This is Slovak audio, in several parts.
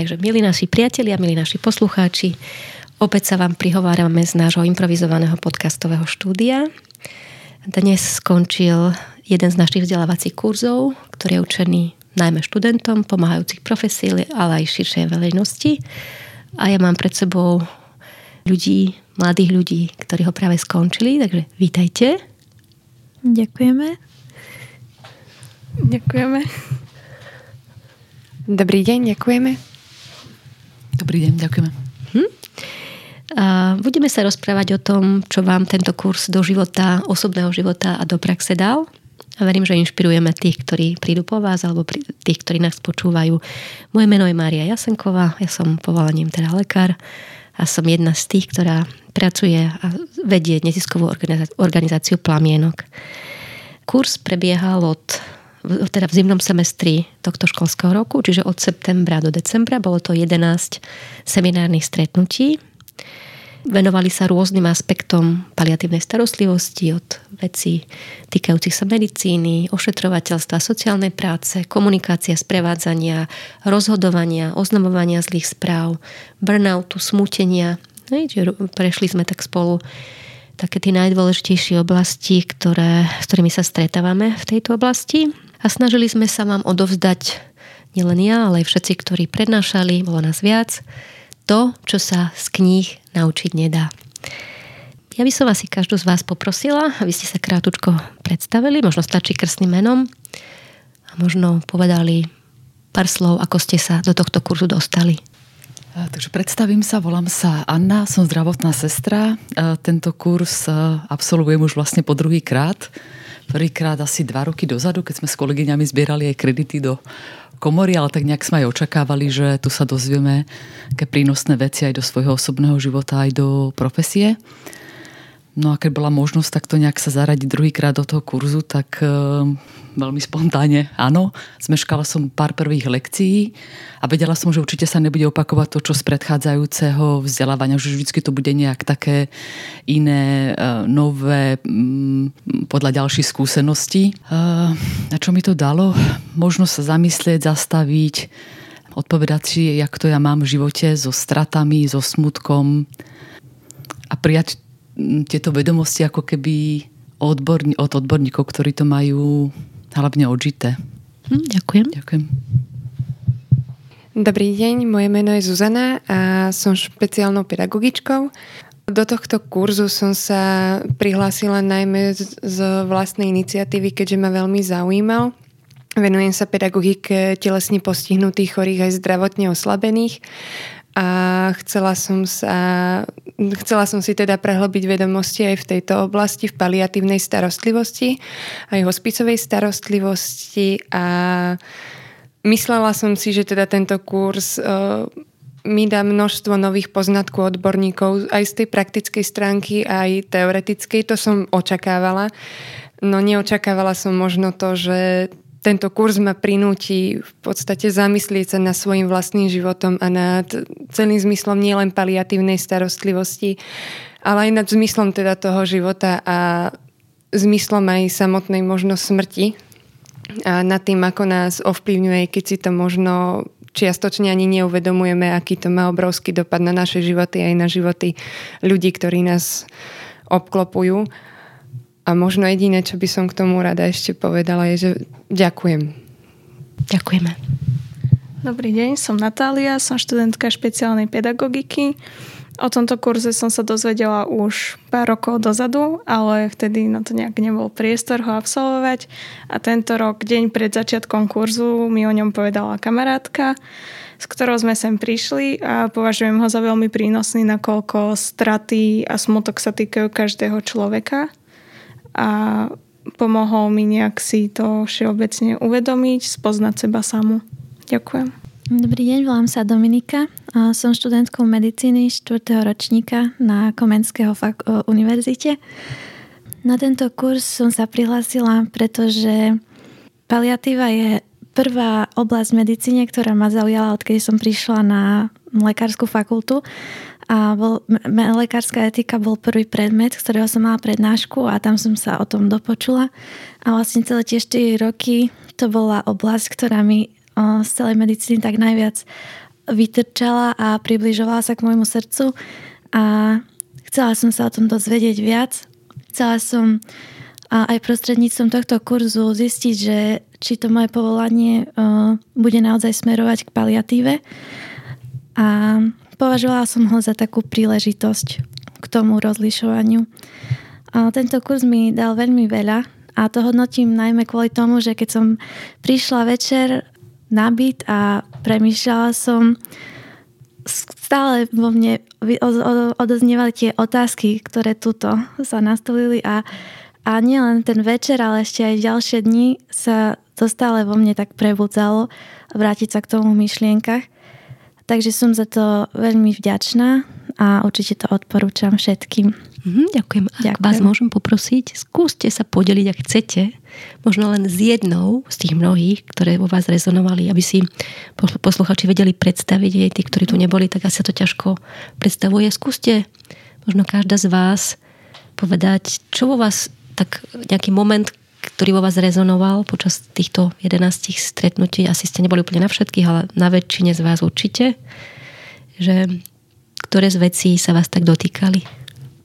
Takže milí naši priatelia, milí naši poslucháči, opäť sa vám prihovárame z nášho improvizovaného podcastového štúdia. Dnes skončil jeden z našich vzdelávacích kurzov, ktorý je učený najmä študentom, pomáhajúcich profesí, ale aj širšej verejnosti. A ja mám pred sebou ľudí, mladých ľudí, ktorí ho práve skončili, takže vítajte. Ďakujeme. Ďakujeme. Dobrý deň, ďakujeme. Dobrý deň, ďakujeme. Hm? A budeme sa rozprávať o tom, čo vám tento kurz do života, osobného života a do praxe dal. A verím, že inšpirujeme tých, ktorí prídu po vás alebo tých, ktorí nás počúvajú. Moje meno je Mária Jasenková, ja som povolaním teda lekár a som jedna z tých, ktorá pracuje a vedie neziskovú organizáciu Plamienok. Kurs prebiehal od teda v zimnom semestri tohto školského roku, čiže od septembra do decembra. Bolo to 11 seminárnych stretnutí. Venovali sa rôznym aspektom paliatívnej starostlivosti, od vecí týkajúcich sa medicíny, ošetrovateľstva, sociálnej práce, komunikácia, sprevádzania, rozhodovania, oznamovania zlých správ, burnoutu, smútenia. Prešli sme tak spolu také tie najdôležitejšie oblasti, ktoré, s ktorými sa stretávame v tejto oblasti a snažili sme sa vám odovzdať nielen ja, ale aj všetci, ktorí prednášali, bolo nás viac, to, čo sa z kníh naučiť nedá. Ja by som asi každú z vás poprosila, aby ste sa krátučko predstavili, možno stačí krstným menom a možno povedali pár slov, ako ste sa do tohto kurzu dostali. Takže predstavím sa, volám sa Anna, som zdravotná sestra. Tento kurz absolvujem už vlastne po druhý krát prvýkrát asi dva roky dozadu, keď sme s kolegyňami zbierali aj kredity do komory, ale tak nejak sme aj očakávali, že tu sa dozvieme také prínosné veci aj do svojho osobného života, aj do profesie. No a keď bola možnosť takto nejak sa zaradiť druhýkrát do toho kurzu, tak e, veľmi spontánne áno. Zmeškala som pár prvých lekcií a vedela som, že určite sa nebude opakovať to, čo z predchádzajúceho vzdelávania, že vždy to bude nejak také iné, e, nové, m, podľa ďalších skúseností. E, a čo mi to dalo? Možno sa zamyslieť, zastaviť, odpovedať si, jak to ja mám v živote so stratami, so smutkom a prijať tieto vedomosti ako keby odborní, od odborníkov, ktorí to majú hlavne odžité. Hm, ďakujem. Ďakujem. Dobrý deň, moje meno je Zuzana a som špeciálnou pedagogičkou. Do tohto kurzu som sa prihlásila najmä z vlastnej iniciatívy, keďže ma veľmi zaujímal. Venujem sa pedagogike telesne postihnutých, chorých aj zdravotne oslabených a chcela som sa chcela som si teda prehlbiť vedomosti aj v tejto oblasti, v paliatívnej starostlivosti, aj hospicovej starostlivosti a myslela som si, že teda tento kurz uh, mi dá množstvo nových poznatkov odborníkov aj z tej praktickej stránky, aj teoretickej. To som očakávala. No neočakávala som možno to, že tento kurz ma prinúti v podstate zamyslieť sa nad svojim vlastným životom a nad celým zmyslom nielen paliatívnej starostlivosti, ale aj nad zmyslom teda toho života a zmyslom aj samotnej možno smrti a nad tým, ako nás ovplyvňuje, keď si to možno čiastočne ani neuvedomujeme, aký to má obrovský dopad na naše životy aj na životy ľudí, ktorí nás obklopujú. A možno jediné, čo by som k tomu rada ešte povedala, je, že ďakujem. Ďakujeme. Dobrý deň, som Natália, som študentka špeciálnej pedagogiky. O tomto kurze som sa dozvedela už pár rokov dozadu, ale vtedy na to nejak nebol priestor ho absolvovať. A tento rok, deň pred začiatkom kurzu, mi o ňom povedala kamarátka, s ktorou sme sem prišli a považujem ho za veľmi prínosný, nakoľko straty a smutok sa týkajú každého človeka a pomohol mi nejak si to všeobecne uvedomiť, spoznať seba samu. Ďakujem. Dobrý deň, volám sa Dominika. Som študentkou medicíny 4. ročníka na Komenského fak- univerzite. Na tento kurz som sa prihlásila, pretože paliatíva je prvá oblasť v medicíne, ktorá ma zaujala, odkedy som prišla na lekárskú fakultu a bol, lekárska etika bol prvý predmet, ktorého som mala prednášku a tam som sa o tom dopočula. A vlastne celé tie 4 roky to bola oblasť, ktorá mi z celej medicíny tak najviac vytrčala a približovala sa k môjmu srdcu a chcela som sa o tom dozvedieť viac. Chcela som aj prostredníctvom tohto kurzu zistiť, že či to moje povolanie uh, bude naozaj smerovať k paliatíve. A považovala som ho za takú príležitosť k tomu rozlišovaniu. A tento kurz mi dal veľmi veľa a to hodnotím najmä kvôli tomu, že keď som prišla večer na byt a premýšľala som, stále vo mne odoznievali tie otázky, ktoré tuto sa nastolili a, a nielen ten večer, ale ešte aj ďalšie dni sa to stále vo mne tak prebudzalo vrátiť sa k tomu v myšlienkach. Takže som za to veľmi vďačná a určite to odporúčam všetkým. Mm, ďakujem. Ak ďakujem. vás môžem poprosiť, skúste sa podeliť, ak chcete, možno len s jednou z tých mnohých, ktoré vo vás rezonovali, aby si posluchači vedeli predstaviť, aj tí, ktorí tu neboli, tak asi to ťažko predstavuje. Skúste možno každá z vás povedať, čo vo vás tak nejaký moment, ktorý vo vás rezonoval počas týchto 11 stretnutí. Asi ste neboli úplne na všetkých, ale na väčšine z vás určite. Že ktoré z vecí sa vás tak dotýkali?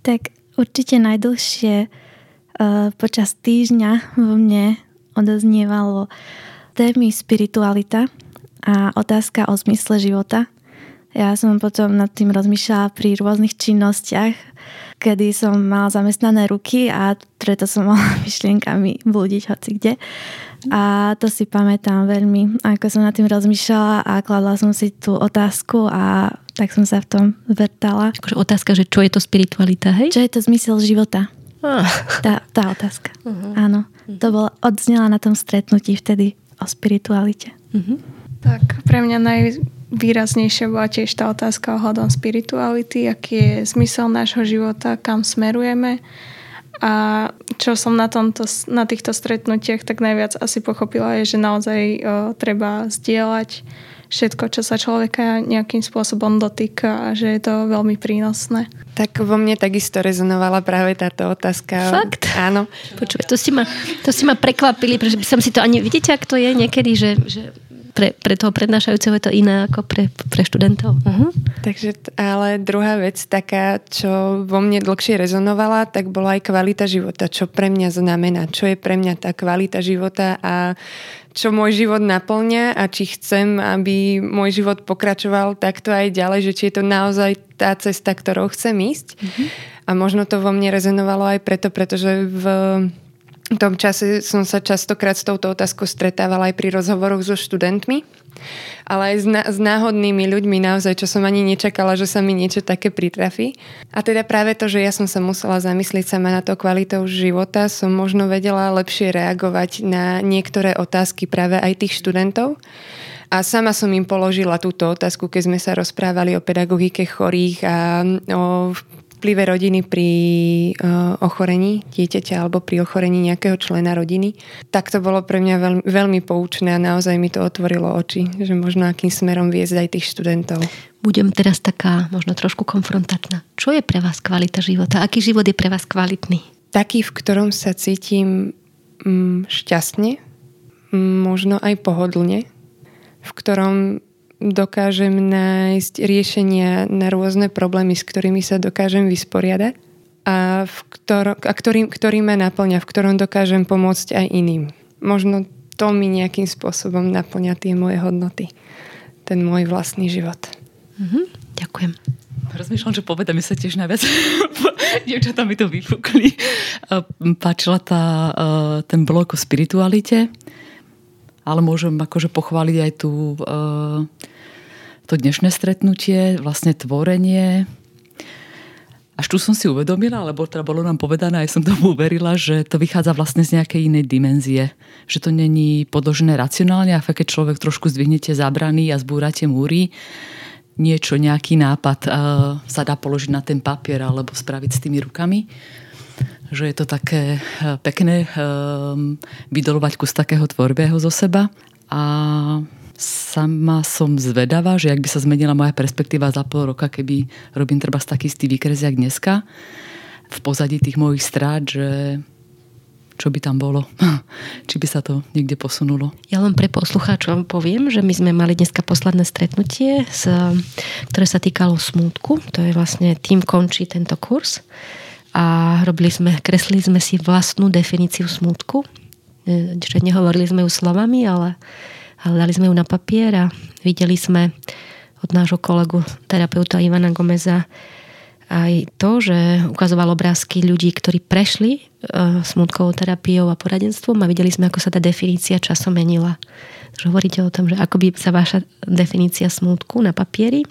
Tak určite najdlhšie uh, počas týždňa vo mne odoznievalo témy spiritualita a otázka o zmysle života. Ja som potom nad tým rozmýšľala pri rôznych činnostiach, kedy som mala zamestnané ruky a preto som mala myšlienkami blúdiť hoci kde. A to si pamätám veľmi, ako som nad tým rozmýšľala a kladla som si tú otázku a tak som sa v tom vrtala. Akože otázka, že čo je to spiritualita, hej? Čo je to zmysel života? Ah. Tá, tá otázka. Uh-huh. Áno. Uh-huh. To bolo odznela na tom stretnutí vtedy o spiritualite. Uh-huh. Tak pre mňa najvýraznejšia bola tiež tá otázka ohľadom spirituality, aký je zmysel nášho života, kam smerujeme a čo som na, tomto, na týchto stretnutiach tak najviac asi pochopila je, že naozaj o, treba zdieľať všetko, čo sa človeka nejakým spôsobom dotýka a že je to veľmi prínosné. Tak vo mne takisto rezonovala práve táto otázka. Fakt? Áno. Počuj, to si ma, to si ma prekvapili, pretože by som si to ani... Vidíte, ak to je niekedy, že, že pre, pre toho prednášajúceho je to iné ako pre, pre študentov. Uh-huh. Takže, ale druhá vec taká, čo vo mne dlhšie rezonovala, tak bola aj kvalita života. Čo pre mňa znamená, čo je pre mňa tá kvalita života a čo môj život naplňa a či chcem, aby môj život pokračoval takto aj ďalej, že či je to naozaj tá cesta, ktorou chcem ísť. Uh-huh. A možno to vo mne rezonovalo aj preto, pretože v v tom čase som sa častokrát s touto otázkou stretávala aj pri rozhovoroch so študentmi, ale aj s, ná, s náhodnými ľuďmi naozaj, čo som ani nečakala, že sa mi niečo také pritrafí. A teda práve to, že ja som sa musela zamyslieť sama na to kvalitou života, som možno vedela lepšie reagovať na niektoré otázky práve aj tých študentov. A sama som im položila túto otázku, keď sme sa rozprávali o pedagogike chorých a o vplyve rodiny pri uh, ochorení dieťaťa alebo pri ochorení nejakého člena rodiny, tak to bolo pre mňa veľmi, veľmi poučné a naozaj mi to otvorilo oči, že možno akým smerom viesť aj tých študentov. Budem teraz taká možno trošku konfrontačná. Čo je pre vás kvalita života? Aký život je pre vás kvalitný? Taký, v ktorom sa cítim mm, šťastne, mm, možno aj pohodlne, v ktorom dokážem nájsť riešenia na rôzne problémy, s ktorými sa dokážem vysporiadať a, v ktor- a ktorý, ktorý ma naplňa, v ktorom dokážem pomôcť aj iným. Možno to mi nejakým spôsobom naplňa tie moje hodnoty, ten môj vlastný život. Mm-hmm. Ďakujem. Rozmýšľam, že povedať mi sa tiež najviac. Dievčatá mi to vyfúkli. Páčila tá, ten blok o spiritualite ale môžem akože pochváliť aj tú, eh, to dnešné stretnutie, vlastne tvorenie. Až tu som si uvedomila, lebo teda bolo nám povedané, aj som tomu uverila, že to vychádza vlastne z nejakej inej dimenzie. Že to není podložené racionálne, a keď človek trošku zdvihnete zábrany a zbúrate múry, niečo, nejaký nápad uh, sa dá položiť na ten papier alebo spraviť s tými rukami že je to také eh, pekné um, vydolovať kus takého tvorbého zo seba. A sama som zvedavá, že ak by sa zmenila moja perspektíva za pol roka, keby robím treba taký istý výkres jak dneska, v pozadí tých mojich strát, že čo by tam bolo, či by sa to niekde posunulo. Ja len pre poslucháčov poviem, že my sme mali dneska posledné stretnutie, ktoré sa týkalo smútku. To je vlastne, tým končí tento kurz. A robili sme, kreslili sme si vlastnú definíciu smútku. E, čiže nehovorili sme ju slovami, ale, ale dali sme ju na papier a videli sme od nášho kolegu terapeuta Ivana Gomeza aj to, že ukazoval obrázky ľudí, ktorí prešli uh, smutkovou terapiou a poradenstvom a videli sme, ako sa tá definícia časom menila. Takže hovoríte o tom, že ako by sa vaša definícia smutku na papieri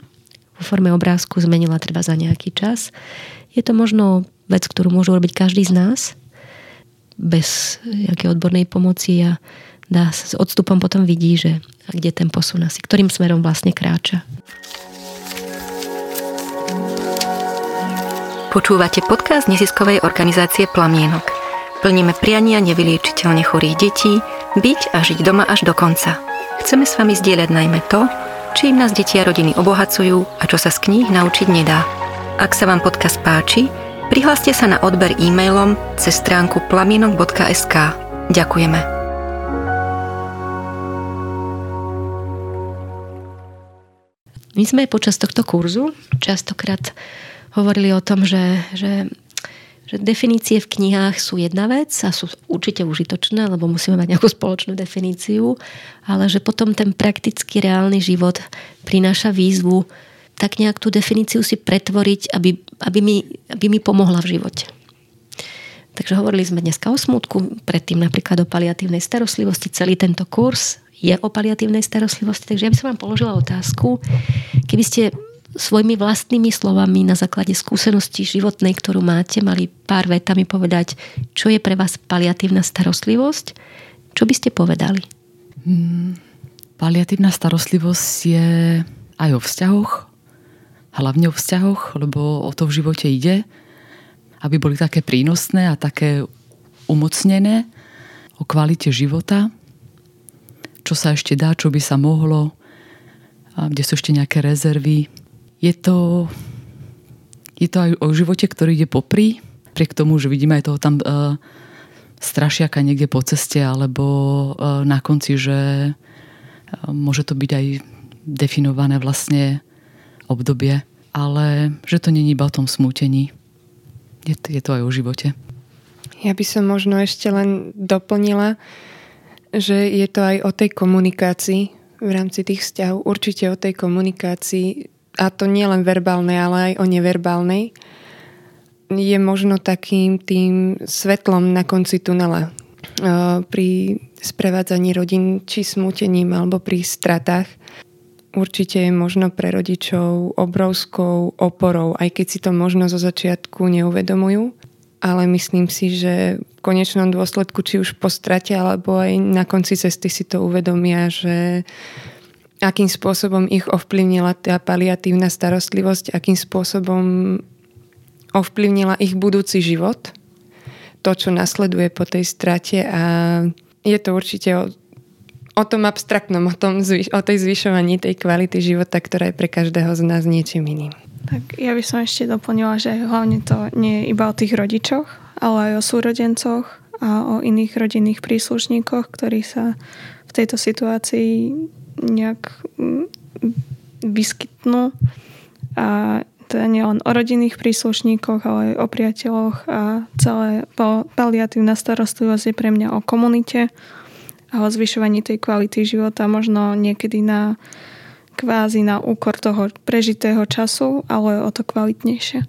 vo forme obrázku zmenila treba za nejaký čas. Je to možno vec, ktorú môže robiť každý z nás bez nejakej odbornej pomoci a dá s odstupom potom vidí, že kde ten posun asi, ktorým smerom vlastne kráča. Počúvate podcast neziskovej organizácie Plamienok. Plníme priania nevyliečiteľne chorých detí, byť a žiť doma až do konca. Chceme s vami zdieľať najmä to, čím nás deti a rodiny obohacujú a čo sa z kníh naučiť nedá. Ak sa vám podcast páči, prihláste sa na odber e-mailom cez stránku plamienok.sk. Ďakujeme. My sme počas tohto kurzu častokrát hovorili o tom, že, že, že definície v knihách sú jedna vec a sú určite užitočné, lebo musíme mať nejakú spoločnú definíciu, ale že potom ten praktický reálny život prináša výzvu tak nejak tú definíciu si pretvoriť, aby, aby, mi, aby mi pomohla v živote. Takže hovorili sme dneska o smutku, predtým napríklad o paliatívnej starostlivosti. Celý tento kurz je o paliatívnej starostlivosti. Takže ja by som vám položila otázku. Keby ste svojimi vlastnými slovami na základe skúsenosti životnej, ktorú máte, mali pár vetami povedať, čo je pre vás paliatívna starostlivosť, čo by ste povedali? Hmm, paliatívna starostlivosť je aj o vzťahoch, hlavne o vzťahoch, lebo o to v živote ide, aby boli také prínosné a také umocnené o kvalite života, čo sa ešte dá, čo by sa mohlo, kde sú ešte nejaké rezervy, je to, je to aj o živote, ktorý ide popri, priek tomu, že vidíme aj toho tam uh, strašiaka niekde po ceste, alebo uh, na konci, že uh, môže to byť aj definované vlastne obdobie, ale že to není iba o tom smútení. Je to, je to aj o živote. Ja by som možno ešte len doplnila, že je to aj o tej komunikácii v rámci tých vzťahov. Určite o tej komunikácii a to nie len verbálnej, ale aj o neverbálnej, je možno takým tým svetlom na konci tunela pri sprevádzaní rodín či smútením alebo pri stratách. Určite je možno pre rodičov obrovskou oporou, aj keď si to možno zo začiatku neuvedomujú, ale myslím si, že v konečnom dôsledku, či už po strate alebo aj na konci cesty si to uvedomia, že akým spôsobom ich ovplyvnila tá paliatívna starostlivosť, akým spôsobom ovplyvnila ich budúci život, to, čo nasleduje po tej strate. A je to určite o, tom abstraktnom, o, tom, o tej zvyšovaní tej kvality života, ktorá je pre každého z nás niečím iným. Tak ja by som ešte doplnila, že hlavne to nie je iba o tých rodičoch, ale aj o súrodencoch a o iných rodinných príslušníkoch, ktorí sa v tejto situácii nejak mm, vyskytnú a teda nielen o rodinných príslušníkoch, ale aj o priateľoch a celé paliatívna starostlivosť je pre mňa o komunite a o zvyšovaní tej kvality života, možno niekedy na kvázi na úkor toho prežitého času, ale o to kvalitnejšie.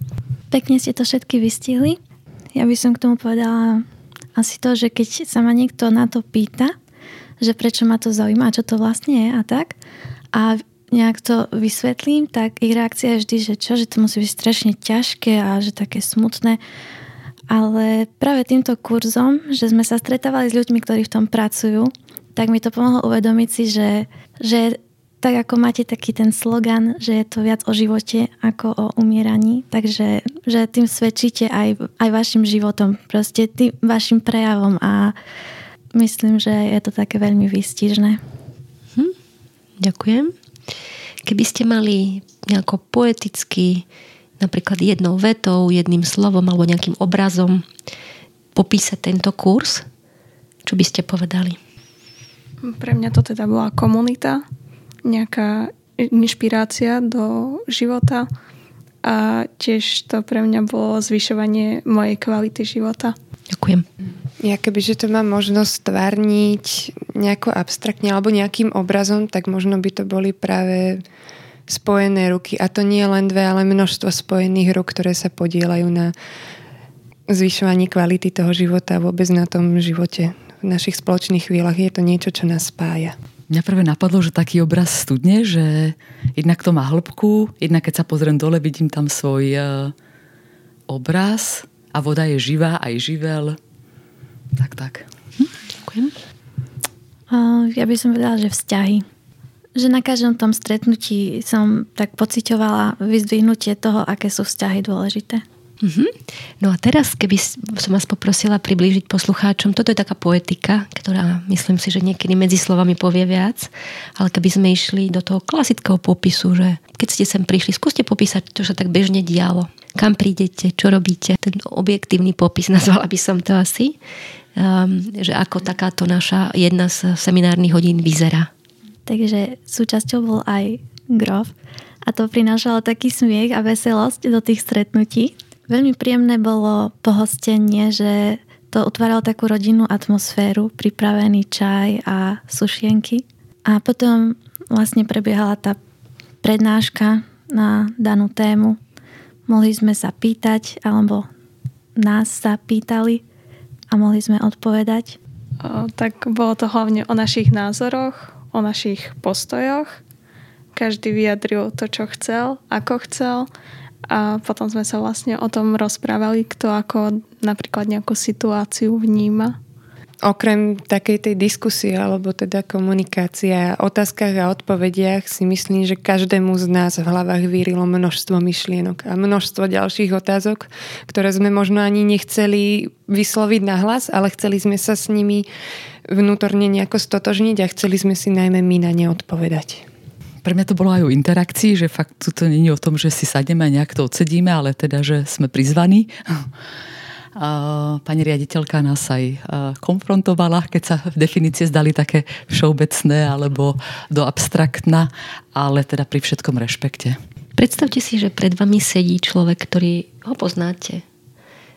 Pekne ste to všetky vystihli. Ja by som k tomu povedala asi to, že keď sa ma niekto na to pýta, že prečo ma to zaujíma, čo to vlastne je a tak. A nejak to vysvetlím, tak ich reakcia je vždy, že čo, že to musí byť strašne ťažké a že také smutné. Ale práve týmto kurzom, že sme sa stretávali s ľuďmi, ktorí v tom pracujú, tak mi to pomohlo uvedomiť si, že, že tak ako máte taký ten slogan, že je to viac o živote ako o umieraní, takže že tým svedčíte aj, aj vašim životom, proste tým vašim prejavom a myslím, že je to také veľmi výstižné. Hm, ďakujem. Keby ste mali nejako poeticky, napríklad jednou vetou, jedným slovom alebo nejakým obrazom popísať tento kurz, čo by ste povedali? Pre mňa to teda bola komunita, nejaká inšpirácia do života a tiež to pre mňa bolo zvyšovanie mojej kvality života. Ďakujem. Ja keby, že to mám možnosť stvárniť nejako abstraktne alebo nejakým obrazom, tak možno by to boli práve spojené ruky. A to nie len dve, ale množstvo spojených rúk, ktoré sa podielajú na zvyšovaní kvality toho života a vôbec na tom živote v našich spoločných chvíľach. Je to niečo, čo nás spája. Mňa prvé napadlo, že taký obraz studne, že jednak to má hĺbku, jednak keď sa pozriem dole, vidím tam svoj uh, obraz a voda je živá, aj živel. Tak, tak. Hm, ďakujem. Uh, ja by som povedala, že vzťahy. Že na každom tom stretnutí som tak pocitovala vyzdvihnutie toho, aké sú vzťahy dôležité. Mm-hmm. No a teraz, keby som vás poprosila priblížiť poslucháčom, toto je taká poetika, ktorá myslím si, že niekedy medzi slovami povie viac, ale keby sme išli do toho klasického popisu, že keď ste sem prišli, skúste popísať, čo sa tak bežne dialo. Kam prídete, čo robíte, ten objektívny popis, nazvala by som to asi, um, že ako takáto naša jedna z seminárnych hodín vyzerá. Takže súčasťou bol aj grof a to prinášalo taký smiech a veselosť do tých stretnutí. Veľmi príjemné bolo pohostenie, že to utváralo takú rodinnú atmosféru, pripravený čaj a sušienky. A potom vlastne prebiehala tá prednáška na danú tému. Mohli sme sa pýtať, alebo nás sa pýtali a mohli sme odpovedať. O, tak bolo to hlavne o našich názoroch, o našich postojoch. Každý vyjadril to, čo chcel, ako chcel a potom sme sa vlastne o tom rozprávali, kto ako napríklad nejakú situáciu vníma. Okrem takej tej diskusie alebo teda komunikácia, otázkach a odpovediach si myslím, že každému z nás v hlavách vyrilo množstvo myšlienok a množstvo ďalších otázok, ktoré sme možno ani nechceli vysloviť na hlas, ale chceli sme sa s nimi vnútorne nejako stotožniť a chceli sme si najmä my na ne odpovedať pre mňa to bolo aj o interakcii, že fakt to je o tom, že si sadneme a nejak to odsedíme, ale teda, že sme prizvaní. Pani riaditeľka nás aj konfrontovala, keď sa definície zdali také všeobecné alebo do abstraktná, ale teda pri všetkom rešpekte. Predstavte si, že pred vami sedí človek, ktorý ho poznáte.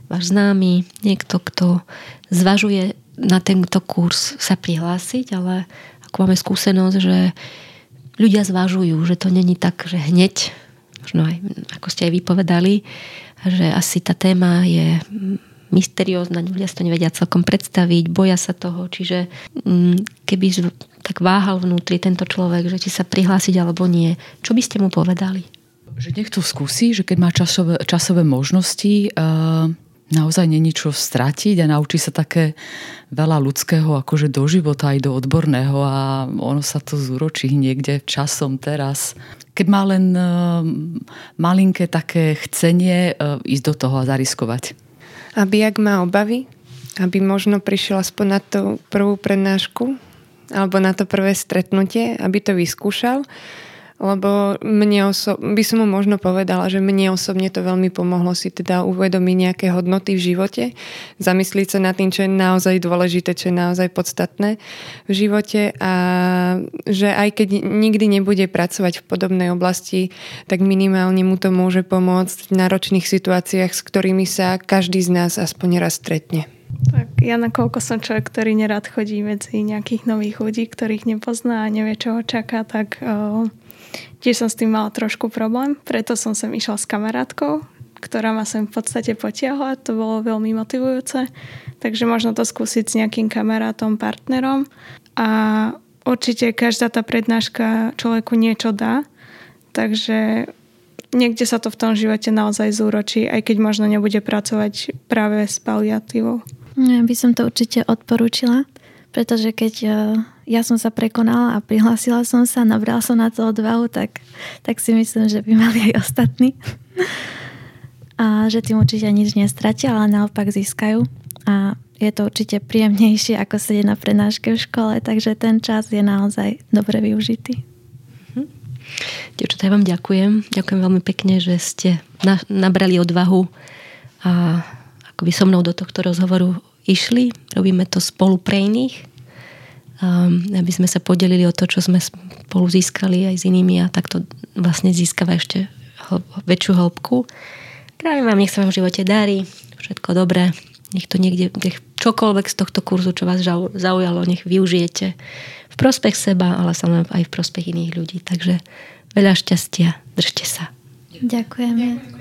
Váš známy, niekto, kto zvažuje na tento kurz sa prihlásiť, ale ako máme skúsenosť, že ľudia zvažujú, že to není tak, že hneď, možno aj, ako ste aj vypovedali, že asi tá téma je mysteriózna, ľudia si to nevedia celkom predstaviť, boja sa toho, čiže mm, keby tak váhal vnútri tento človek, že či sa prihlásiť alebo nie, čo by ste mu povedali? Že nech to skúsi, že keď má časové, časové možnosti, uh naozaj není čo stratiť a naučí sa také veľa ľudského akože do života aj do odborného a ono sa to zúročí niekde časom teraz. Keď má len uh, malinké také chcenie uh, ísť do toho a zariskovať. Aby ak má obavy, aby možno prišiel aspoň na tú prvú prednášku alebo na to prvé stretnutie, aby to vyskúšal lebo mne oso- by som mu možno povedala, že mne osobne to veľmi pomohlo si teda uvedomiť nejaké hodnoty v živote, zamyslieť sa nad tým, čo je naozaj dôležité, čo je naozaj podstatné v živote a že aj keď nikdy nebude pracovať v podobnej oblasti, tak minimálne mu to môže pomôcť v náročných situáciách, s ktorými sa každý z nás aspoň raz stretne. Tak ja nakoľko som človek, ktorý nerad chodí medzi nejakých nových ľudí, ktorých nepozná a nevie, čo ho čaká, tak uh, Tiež som s tým mala trošku problém, preto som sem išla s kamarátkou, ktorá ma sem v podstate potiahla. To bolo veľmi motivujúce. Takže možno to skúsiť s nejakým kamarátom, partnerom. A určite každá tá prednáška človeku niečo dá. Takže niekde sa to v tom živote naozaj zúročí, aj keď možno nebude pracovať práve s paliatívou. Ja by som to určite odporúčila, pretože keď eh, ja som sa prekonala a prihlásila som sa, nabral som na to odvahu, tak, tak si myslím, že by mali aj ostatní. A že tým určite nič nestratia, ale naopak získajú. A je to určite príjemnejšie, ako sedieť na prednáške v škole, takže ten čas je naozaj dobre využitý. Mhm. Dievčatá, ja vám ďakujem. Ďakujem veľmi pekne, že ste na, nabrali odvahu a akoby so mnou do tohto rozhovoru išli. Robíme to spolu pre iných, um, aby sme sa podelili o to, čo sme spolu získali aj s inými a takto vlastne získava ešte väčšiu hĺbku. Práve vám, nech sa vám v živote darí, všetko dobré, nech to niekde, nech čokoľvek z tohto kurzu, čo vás zaujalo, nech využijete v prospech seba, ale samozrejme aj v prospech iných ľudí. Takže veľa šťastia, držte sa. Ďakujeme.